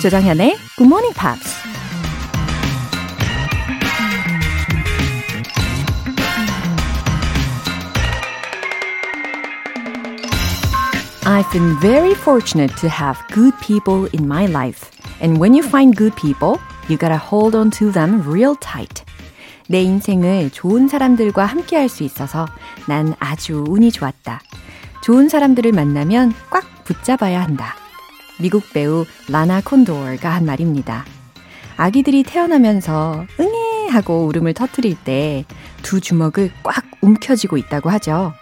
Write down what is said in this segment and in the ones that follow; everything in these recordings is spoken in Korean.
조정현의 Good Morning Pops. I've been very fortunate to have good people in my life. And when you find good people, you gotta hold on to them real tight. 내 인생을 좋은 사람들과 함께 할 수 있어서 난 아주 운이 좋았다. 좋은 사람들을 만나면 꽉 붙잡아야 한다. 미국 배우 라나 콘도어가 한 말입니다. 아기들이 태어나면서 응애 하고 울음을 터뜨릴 때 두 주먹을 꽉 움켜쥐고 있다고 하죠.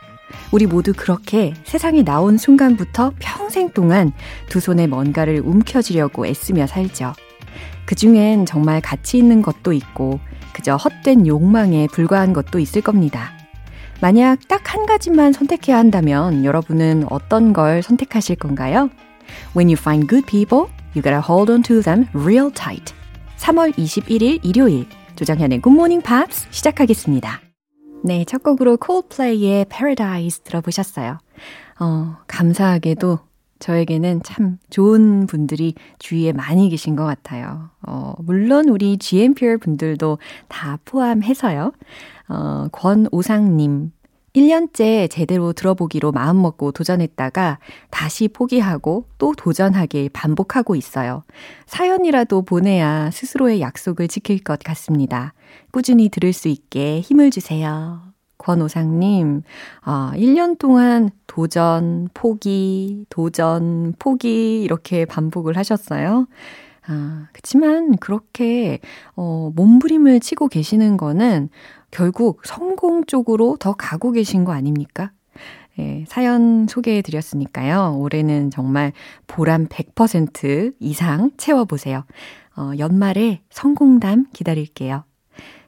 우리 모두 그렇게 세상에 나온 순간부터 평생 동안 두 손에 뭔가를 움켜쥐려고 애쓰며 살죠. 그 중엔 정말 가치 있는 것도 있고 그저 헛된 욕망에 불과한 것도 있을 겁니다. 만약 딱 한 가지만 선택해야 한다면 여러분은 어떤 걸 선택하실 건가요? When you find good people, you gotta hold on to them real tight. 3월 21일 일요일 조정현의 Good Morning Pops 시작하겠습니다. 네, 첫 곡으로 Coldplay의 Paradise 들어보셨어요. 어, 감사하게도 저에게는 참 좋은 분들이 주위에 많이 계신 것 같아요. 어, 물론 우리 GMPR 분들도 다 포함해서요. 어, 권오상님, 1년째 제대로 들어보기로 마음먹고 도전했다가 다시 포기하고 또 도전하길 반복하고 있어요. 사연이라도 보내야 스스로의 약속을 지킬 것 같습니다. 꾸준히 들을 수 있게 힘을 주세요. 권오상님, 아, 1년 동안 도전, 포기, 도전, 포기, 이렇게 반복을 하셨어요. 아, 그치만 그렇게, 어, 몸부림을 치고 계시는 거는 결국 성공 쪽으로 더 가고 계신 거 아닙니까? 예, 사연 소개해 드렸으니까요. 올해는 정말 보람 100% 이상 채워보세요. 어, 연말에 성공담 기다릴게요.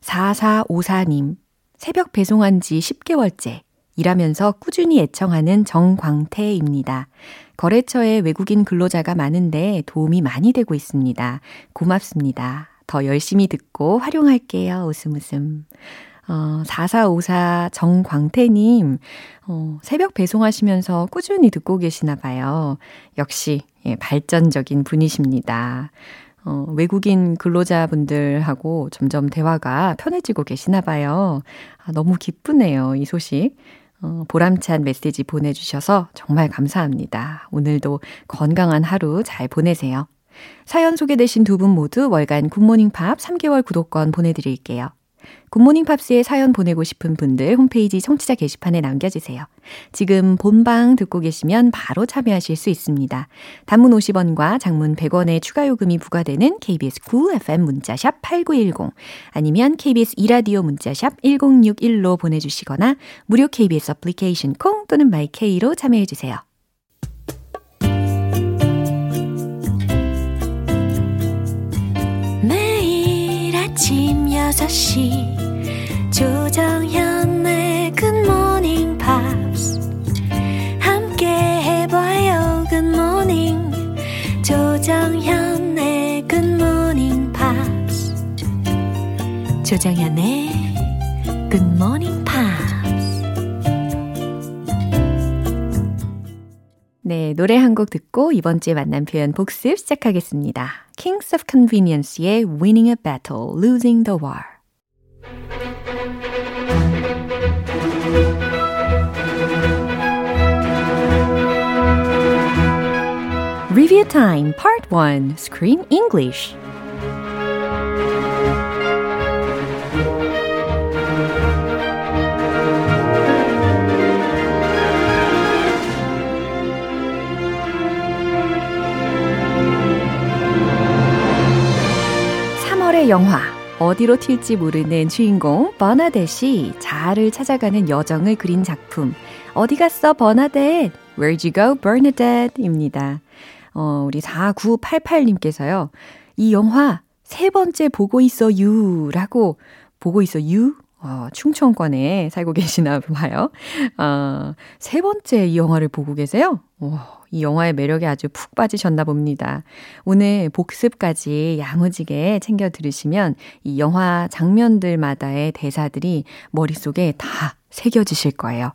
4454님, 새벽 배송한 지 10개월째 일하면서 꾸준히 애청하는 정광태입니다. 거래처에 외국인 근로자가 많은데 도움이 많이 되고 있습니다. 고맙습니다. 더 열심히 듣고 활용할게요. 웃음 웃음. 어, 4454 정광태님, 어, 새벽 배송하시면서 꾸준히 듣고 계시나 봐요. 역시, 예, 발전적인 분이십니다. 어, 외국인 근로자분들하고 점점 대화가 편해지고 계시나 봐요. 아, 너무 기쁘네요, 이 소식. 어, 보람찬 메시지 보내주셔서 정말 감사합니다. 오늘도 건강한 하루 잘 보내세요. 사연 소개되신 두 분 모두 월간 굿모닝 팝 3개월 구독권 보내드릴게요. 굿모닝 팝스에 사연 보내고 싶은 분들 홈페이지 청취자 게시판에 남겨주세요. 지금 본방 듣고 계시면 바로 참여하실 수 있습니다. 단문 50원과 장문 100원의 추가 요금이 부과되는 KBS 9 FM 문자샵 8910 아니면 KBS 이라디오 문자샵 1061로 보내주시거나 무료 KBS 어플리케이션 콩 또는 마이케이로 참여해주세요. 조정현의 굿모닝 팝스 네, 노래 한 곡 듣고 이번 주에 만난 표현 복습 시작하겠습니다. Kings of Convenience의 Winning a Battle, Losing the War. Review Time Part 1 Screen English 의 영화 어디로 튈지 모르는 주인공 버나댓이 자아를 찾아가는 여정을 그린 작품 어디 갔어 버나댓? Where'd you go Bernadette? 입니다. 어, 우리 4988님께서요. 이 영화 세 번째 보고 있어 유라고 보고 있어 유 어, 충청권에 살고 계시나 봐요. 어, 세 번째 이 영화를 보고 계세요? 오, 이 영화의 매력에 아주 푹 빠지셨나 봅니다. 오늘 복습까지 야무지게 챙겨 들으시면 이 영화 장면들마다의 대사들이 머릿속에 다 새겨지실 거예요.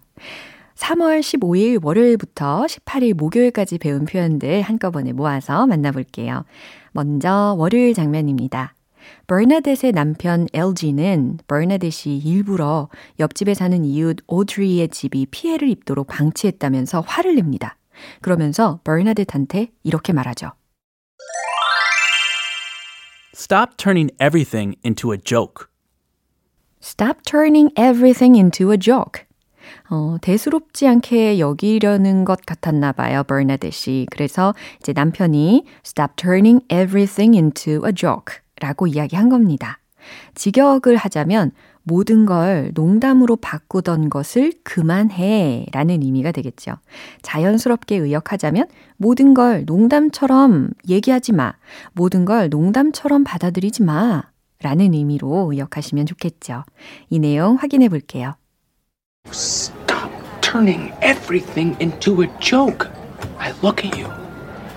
3월 15일 월요일부터 18일 목요일까지 배운 표현들 한꺼번에 모아서 만나볼게요. 먼저 월요일 장면입니다. 버나뎃의 남편 LG는 버나뎃이 일부러 옆집에 사는 이웃 오드리의 집이 피해를 입도록 방치했다면서 화를 냅니다. 그러면서 버나뎃한테 이렇게 말하죠. Stop turning everything into a joke. Stop turning everything into a joke. 어, 대수롭지 않게 여기려는 것 같았나 봐요, 버나뎃이. 그래서 이제 남편이 stop turning everything into a joke 라고 이야기한 겁니다. 직역을 하자면 모든 걸 농담으로 바꾸던 것을 그만해 라는 의미가 되겠죠. 자연스럽게 의역하자면 모든 걸 농담처럼 얘기하지 마. 모든 걸 농담처럼 받아들이지 마. 라는 의미로 의역하시면 좋겠죠. 이 내용 확인해 볼게요. Stop turning everything into a joke. I look at you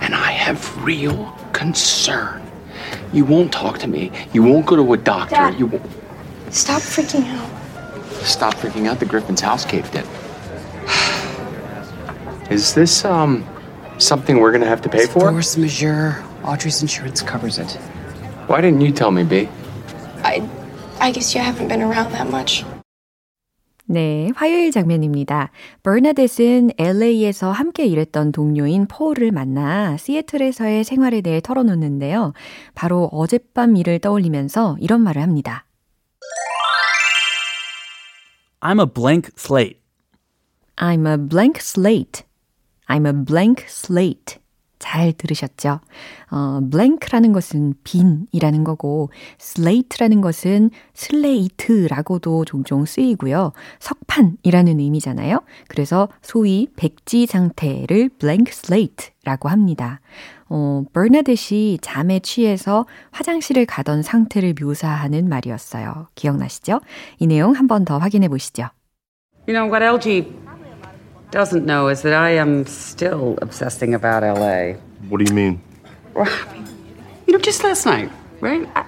and I have real concern. You won't talk to me. You won't go to a doctor. Dad. You won't. Stop freaking out. Stop freaking out. The Griffin's house caved in. Is this, um, something we're gonna have to pay for? Force majeure. Audrey's insurance covers it. Why didn't you tell me, B? I I guess you haven't been around that much. 네, 화요일 장면입니다. 버나뎃은 LA에서 함께 일했던 동료인 폴을 만나 시애틀에서의 생활에 대해 털어놓는데요. 바로 어젯밤 일을 떠올리면서 이런 말을 합니다. I'm a blank slate. I'm a blank slate. I'm a blank slate. 잘 들으셨죠? 어, blank라는 것은 빈이라는 거고, slate라는 것은 슬레이트라고도 종종 쓰이고요. 석판이라는 의미잖아요. 그래서 소위 백지 상태를 blank slate라고 합니다. 어, 버나뎃이 잠에 취해서 화장실을 가던 상태를 묘사하는 말이었어요. 기억나시죠? 이 내용 한 번 더 확인해 보시죠. You know, what LG doesn't know is that I am still obsessing about LA. What do you mean? You know, just last night, right? I,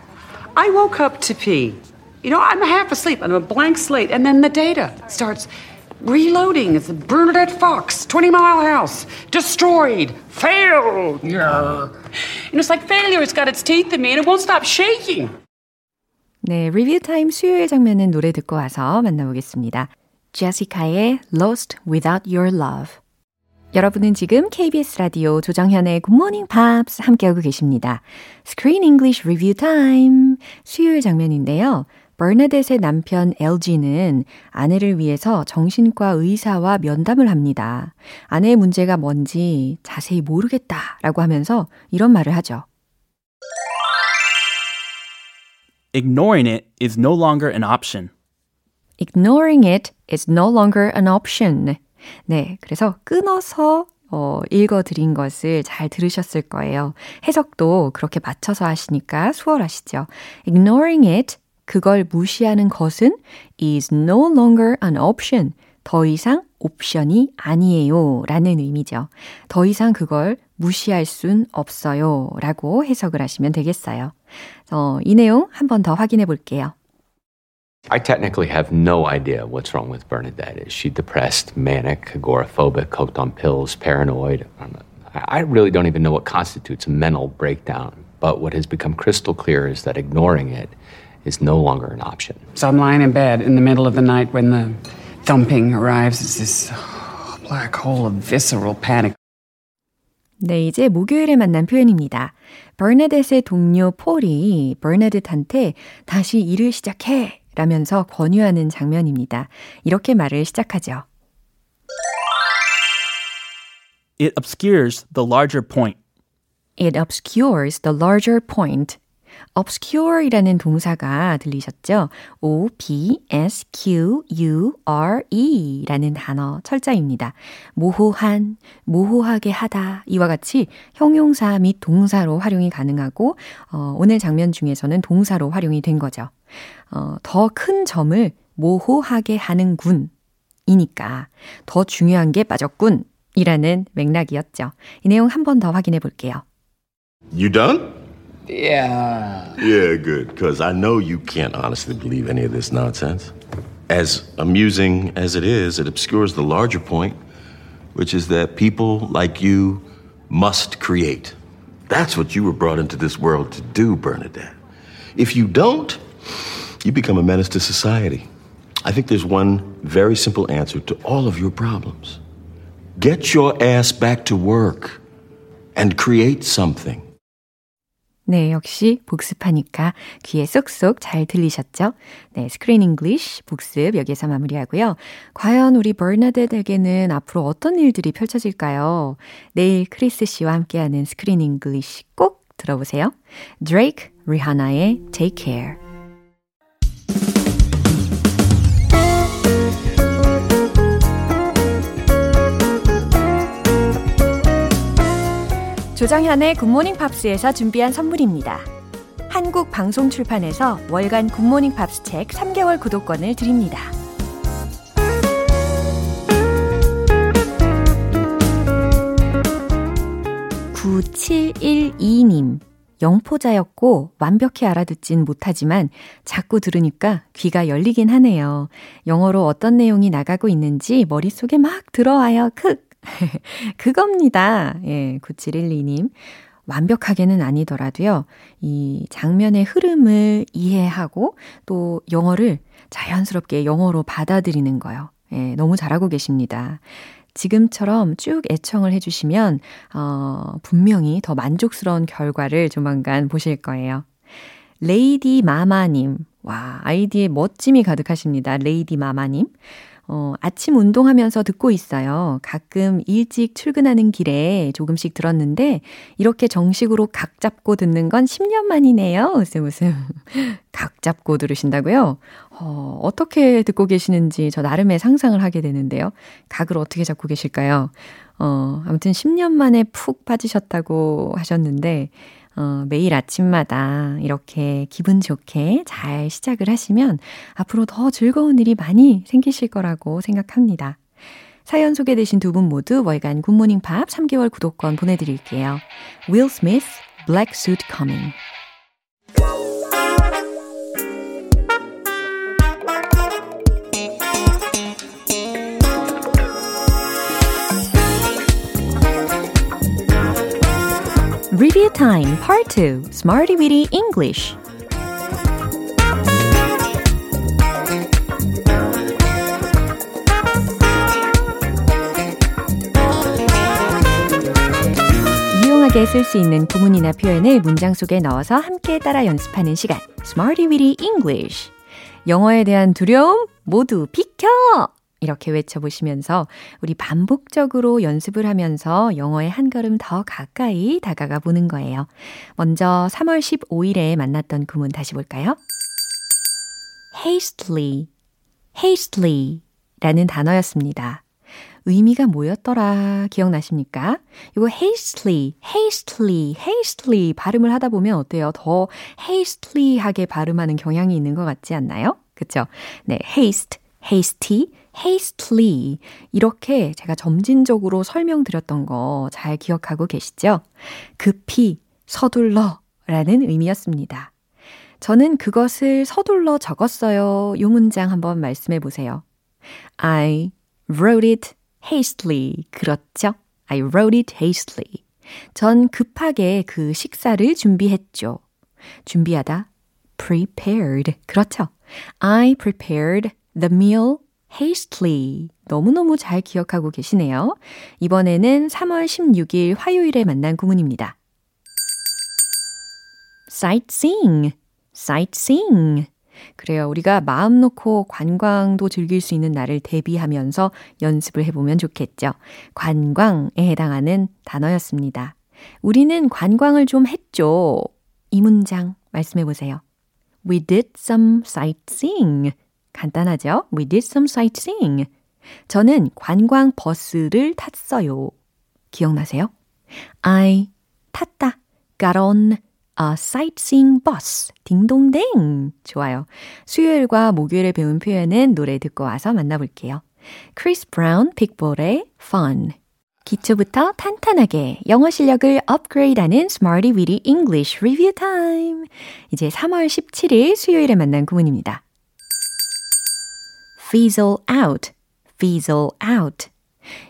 I woke up to pee. You know, I'm half asleep. I'm a blank slate. And then the data starts reloading. It's a Bernadette Fox, 20 mile house, destroyed, failed. Yeah. And it's like failure. It's got its teeth in me and it won't stop shaking. 네, 리뷰 타임 수요일 장면은 노래 듣고 와서 만나보겠습니다. 제시카의 Lost Without Your Love. 여러분은 지금 KBS 라디오 조정현의 Good Morning Pops 함께하고 계십니다. Screen English Review Time. 수요일 장면인데요. 버나뎃의 남편 LG는 아내를 위해서 정신과 의사와 면담을 합니다. 아내의 문제가 뭔지 자세히 모르겠다라고 하면서 이런 말을 하죠. Ignoring it is no longer an option. Ignoring it is no longer an option. 네, 그래서 끊어서 어, 읽어드린 것을 잘 들으셨을 거예요. 해석도 그렇게 맞춰서 하시니까 수월하시죠. Ignoring it, 그걸 무시하는 것은 is no longer an option. 더 이상 옵션이 아니에요. 라는 의미죠. 더 이상 그걸 무시할 순 없어요. 라고 해석을 하시면 되겠어요. 어, 이 내용 한 번 더 확인해 볼게요. I technically have no idea what's wrong with Bernadette. Is she depressed, manic, agoraphobic, hooked on pills, paranoid? I really don't even know what constitutes a mental breakdown. But what has become crystal clear is that ignoring it is no longer an option. So I'm lying in bed in the middle of the night when the thumping arrives. It's this black hole of visceral panic. 네, 이제 목요일에 만난 표현입니다. 버나뎃의 동료 폴이 버나뎃한테 다시 일을 시작해 라면서 권유하는 장면입니다. 이렇게 말을 시작하죠. It obscures the larger point. It obscures the larger point. obscure이라는 동사가 들리셨죠? O-B-S-Q-U-R-E 라는 단어 철자입니다. 모호한, 모호하게 하다 이와 같이 형용사 및 동사로 활용이 가능하고 어, 오늘 장면 중에서는 동사로 활용이 된 거죠. 어, 더 큰 점을 모호하게 하는군 이니까 더 중요한 게 빠졌군 이라는 맥락이었죠. 이 내용 한 번 더 확인해 볼게요. You done? Yeah. Yeah, good, because I know you can't honestly believe any of this nonsense. As amusing as it is, it obscures the larger point, which is that people like you must create. That's what you were brought into this world to do, Bernadette. If you don't, you become a menace to society. I think there's one very simple answer to all of your problems. Get your ass back to work and create something. 네, 역시 복습하니까 귀에 쏙쏙 잘 들리셨죠? 네, Screen English 복습 여기서 마무리하고요. 과연 우리 버나뎃에게는 앞으로 어떤 일들이 펼쳐질까요? 내일 크리스 씨와 함께하는 Screen English 꼭 들어보세요. 드레이크, 리하나의 Take Care. 조정현의 굿모닝 팝스에서 준비한 선물입니다. 한국 방송 출판에서 월간 굿모닝 팝스 책 3개월 구독권을 드립니다. (9712님) 영포자였고 완벽히 알아듣진 못하지만 자꾸 들으니까 귀가 열리긴 하네요. 영어로 어떤 내용이 나가고 있는지 머릿속에 막 들어와요. 크! 그겁니다. 예, 9712님. 완벽하게는 아니더라도요, 이 장면의 흐름을 이해하고 또 영어를 자연스럽게 영어로 받아들이는 거요. 예, 너무 잘하고 계십니다. 지금처럼 쭉 애청을 해주시면, 어, 분명히 더 만족스러운 결과를 조만간 보실 거예요. 레이디 마마님. 와, 아이디에 멋짐이 가득하십니다. 레이디 마마님. 어, 아침 운동하면서 듣고 있어요. 가끔 일찍 출근하는 길에 조금씩 들었는데, 이렇게 정식으로 각 잡고 듣는 건 10년 만이네요. 웃음 웃음. 각 잡고 들으신다고요? 어, 어떻게 듣고 계시는지 저 나름의 상상을 하게 되는데요. 각을 어떻게 잡고 계실까요? 어, 아무튼 10년 만에 푹 빠지셨다고 하셨는데, 어, 매일 아침마다 이렇게 기분 좋게 잘 시작을 하시면 앞으로 더 즐거운 일이 많이 생기실 거라고 생각합니다. 사연 소개되신 두 분 모두 월간 굿모닝 팝 3개월 구독권 보내드릴게요. Will Smith, Black Suit Coming. Review Time Part 2 Smarty Weedy English 유용하게 쓸 수 있는 구문이나 표현을 문장 속에 넣어서 함께 따라 연습하는 시간 Smarty Weedy English 영어에 대한 두려움 모두 비켜! 이렇게 외쳐보시면서 우리 반복적으로 연습을 하면서 영어에 한 걸음 더 가까이 다가가 보는 거예요. 먼저 3월 15일에 만났던 구문 다시 볼까요? hastily, hastily 라는 단어였습니다. 의미가 뭐였더라 기억나십니까? 이거 hastily, hastily, hastily 발음을 하다 보면 어때요? 더 hastily 하게 발음하는 경향이 있는 것 같지 않나요? 그쵸? 네, haste, hasty, hastily 이렇게 제가 점진적으로 설명드렸던 거 잘 기억하고 계시죠? 급히 서둘러 라는 의미였습니다. 저는 그것을 서둘러 적었어요. 요 문장 한번 말씀해 보세요. I wrote it hastily. 그렇죠? I wrote it hastily. 전 급하게 그 식사를 준비했죠. 준비하다 prepared. 그렇죠? I prepared the meal hastily. 너무너무 잘 기억하고 계시네요. 이번에는 3월 16일 화요일에 만난 구문입니다. sightseeing, sightseeing. 그래요. 우리가 마음 놓고 관광도 즐길 수 있는 날을 대비하면서 연습을 해보면 좋겠죠. 관광에 해당하는 단어였습니다. 우리는 관광을 좀 했죠. 이 문장 말씀해 보세요. We did some sightseeing. 간단하죠? We did some sightseeing. 저는 관광 버스를 탔어요. 기억나세요? I 탔다. got on a sightseeing bus. 딩동댕. 좋아요. 수요일과 목요일에 배운 표현은 노래 듣고 와서 만나볼게요. 크리스 브라운 빅볼의 fun. 기초부터 탄탄하게 영어 실력을 업그레이드하는 Smarty Weedy English Review Time. 이제 3월 17일 수요일에 만난 구문입니다. Fizzle out, fizzle out.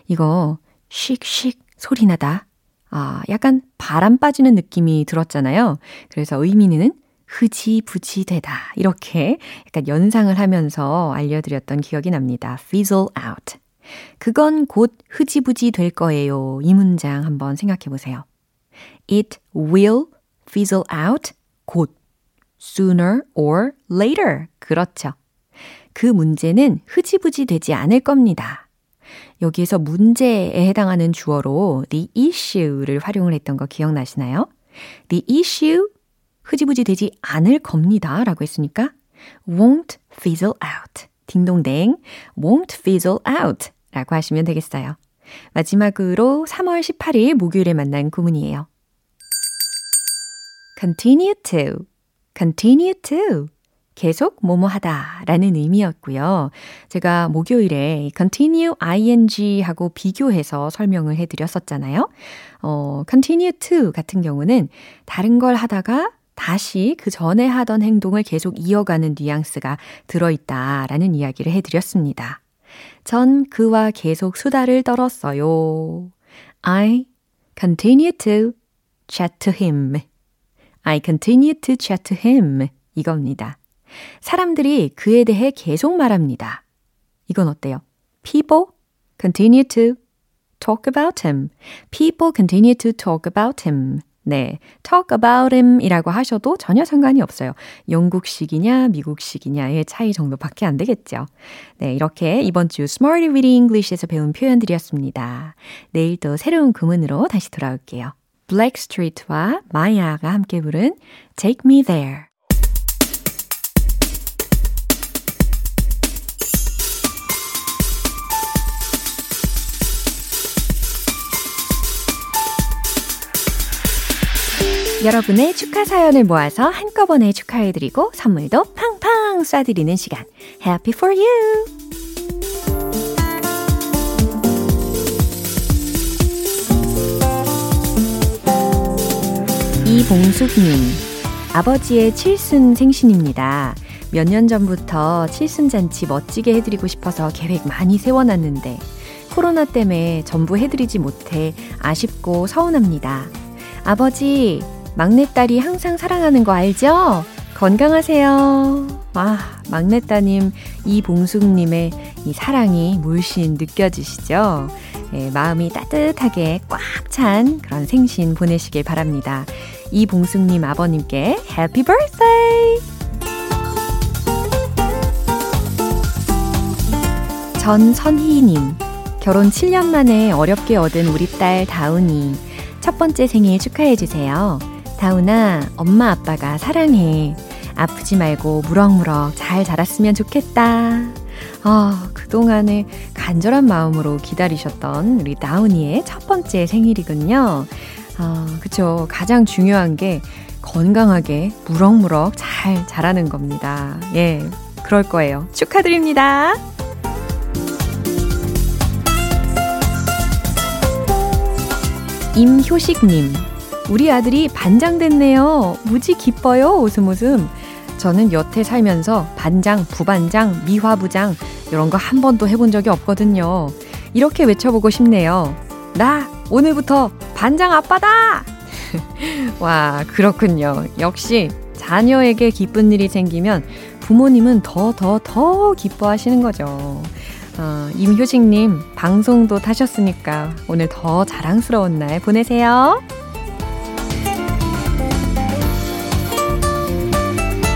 이거 씩씩 소리 나다. 아, 약간 바람 빠지는 느낌이 들었잖아요. 그래서 의미는 흐지부지 되다. 이렇게 약간 연상을 하면서 알려드렸던 기억이 납니다. fizzle out. 그건 곧 흐지부지 될 거예요. 이 문장 한번 생각해 보세요. It will fizzle out 곧 sooner or later. 그렇죠. 그 문제는 흐지부지 되지 않을 겁니다. 여기에서 문제에 해당하는 주어로 the issue를 활용을 했던 거 기억나시나요? The issue 흐지부지 되지 않을 겁니다. 라고 했으니까 won't fizzle out. 딩동댕 won't fizzle out 라고 하시면 되겠어요. 마지막으로 3월 18일 목요일에 만난 구문이에요. continue to, continue to. 계속 뭐뭐 하다 라는 의미였고요. 제가 목요일에 continue ing 하고 비교해서 설명을 해드렸었잖아요. 어, continue to 같은 경우는 다른 걸 하다가 다시 그 전에 하던 행동을 계속 이어가는 뉘앙스가 들어있다라는 이야기를 해드렸습니다. 전 그와 계속 수다를 떨었어요. I continue to chat to him. I continue to chat to him. 이겁니다. 사람들이 그에 대해 계속 말합니다. 이건 어때요? People continue to talk about him. People continue to talk about him. 네, talk about him 이라고 하셔도 전혀 상관이 없어요. 영국식이냐, 미국식이냐의 차이 정도밖에 안 되겠죠. 네, 이렇게 이번 주 Smarty Weedy English에서 배운 표현들이었습니다. 내일 또 새로운 구문으로 다시 돌아올게요. 블랙스트리트와 마야가 함께 부른 Take Me There. 여러분의 축하 사연을 모아서 한꺼번에 축하해드리고 선물도 팡팡 쏴드리는 시간. Happy for you! 이봉숙님, 아버지의 칠순 생신입니다. 몇 년 전부터 칠순잔치 멋지게 해드리고 싶어서 계획 많이 세워놨는데, 코로나 때문에 전부 해드리지 못해 아쉽고 서운합니다. 아버지, 막내딸이 항상 사랑하는 거 알죠? 건강하세요. 아, 막내따님 이봉숙님의 이 사랑이 물씬 느껴지시죠? 예, 마음이 따뜻하게 꽉 찬 그런 생신 보내시길 바랍니다. 이봉숙님 아버님께 해피 birthday! 전선희님, 결혼 7년 만에 어렵게 얻은 우리 딸 다운이 첫 번째 생일 축하해주세요. 다운아, 엄마 아빠가 사랑해. 아프지 말고 무럭무럭 잘 자랐으면 좋겠다. 아, 그동안에 간절한 마음으로 기다리셨던 우리 다운이의 첫 번째 생일이군요. 아, 그쵸. 가장 중요한 게 건강하게 무럭무럭 잘 자라는 겁니다. 예, 그럴 거예요. 축하드립니다. 임효식님, 우리 아들이 반장 됐네요. 무지 기뻐요. 웃음 웃음. 저는 여태 살면서 반장, 부반장, 미화부장 이런 거 한 번도 해본 적이 없거든요. 이렇게 외쳐보고 싶네요. 나 오늘부터 반장 아빠다! 와, 그렇군요. 역시 자녀에게 기쁜 일이 생기면 부모님은 더, 더, 더 기뻐하시는 거죠. 어, 임효식님, 방송도 타셨으니까 오늘 더 자랑스러운 날 보내세요.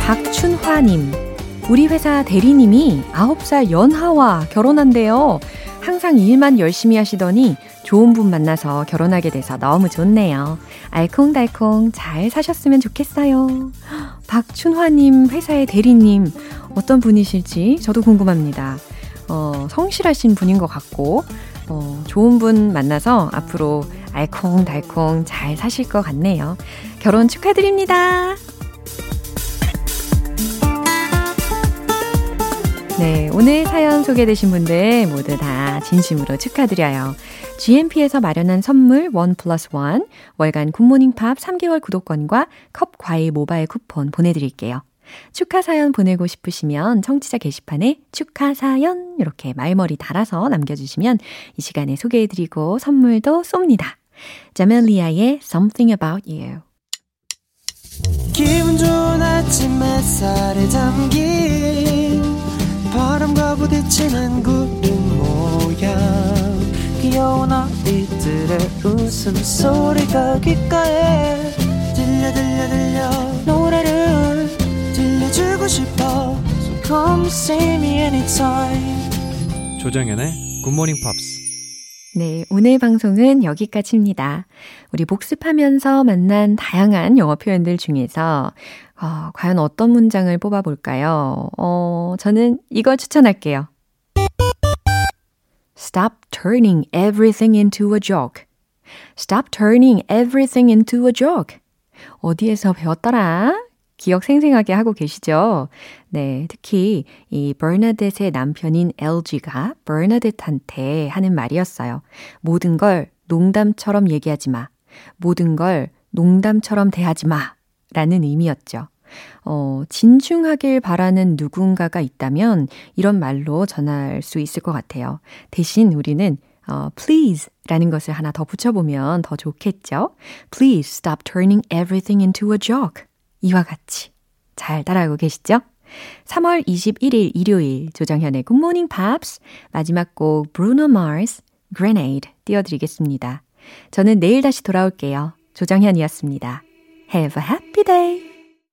박춘화님, 우리 회사 대리님이 9살 연하와 결혼한대요. 항상 일만 열심히 하시더니 좋은 분 만나서 결혼하게 돼서 너무 좋네요. 알콩달콩 잘 사셨으면 좋겠어요. 박춘화님 회사의 대리님 어떤 분이실지 저도 궁금합니다. 어, 성실하신 분인 것 같고, 어, 좋은 분 만나서 앞으로 알콩달콩 잘 사실 것 같네요. 결혼 축하드립니다. 네, 오늘 사연 소개되신 분들 모두 다 진심으로 축하드려요. GMP에서 마련한 선물 원 플러스 원 월간 굿모닝 팝 3개월 구독권과 컵 과일 모바일 쿠폰 보내드릴게요. 축하 사연 보내고 싶으시면 청취자 게시판에 축하 사연 이렇게 말머리 달아서 남겨주시면 이 시간에 소개해드리고 선물도 쏩니다. 자멜리아의 Something About You. 기분 좋은 아침 햇살에 담긴 바람과 부딪히는 구름 모양. 귀여운 아이들의 웃음소리가 귓가에 들려 들려 들려. 노래를 들려주고 싶어. So come see me anytime. 조정연의 굿모닝 팝스 네, 오늘 방송은 여기까지입니다. 우리 복습하면서 만난 다양한 영어 표현들 중에서 어, 과연 어떤 문장을 뽑아볼까요? 어, 저는 이거 추천할게요. Stop turning everything into a joke. Stop turning everything into a joke. 어디에서 배웠더라? 기억 생생하게 하고 계시죠? 네, 특히 이 버나뎃의 남편인 LG가 버나뎃한테 하는 말이었어요. 모든 걸 농담처럼 얘기하지 마. 모든 걸 농담처럼 대하지 마. 라는 의미였죠. 어, 진중하길 바라는 누군가가 있다면 이런 말로 전할 수 있을 것 같아요. 대신 우리는 어, please 라는 것을 하나 더 붙여보면 더 좋겠죠? Please stop turning everything into a joke. 이와 같이 잘 따라하고 계시죠? 3월 21일 일요일 조정현의 Good Morning Pops 마지막 곡 Bruno Mars Grenade 띄워드리겠습니다. 저는 내일 다시 돌아올게요. 조정현이었습니다. Have a happy day!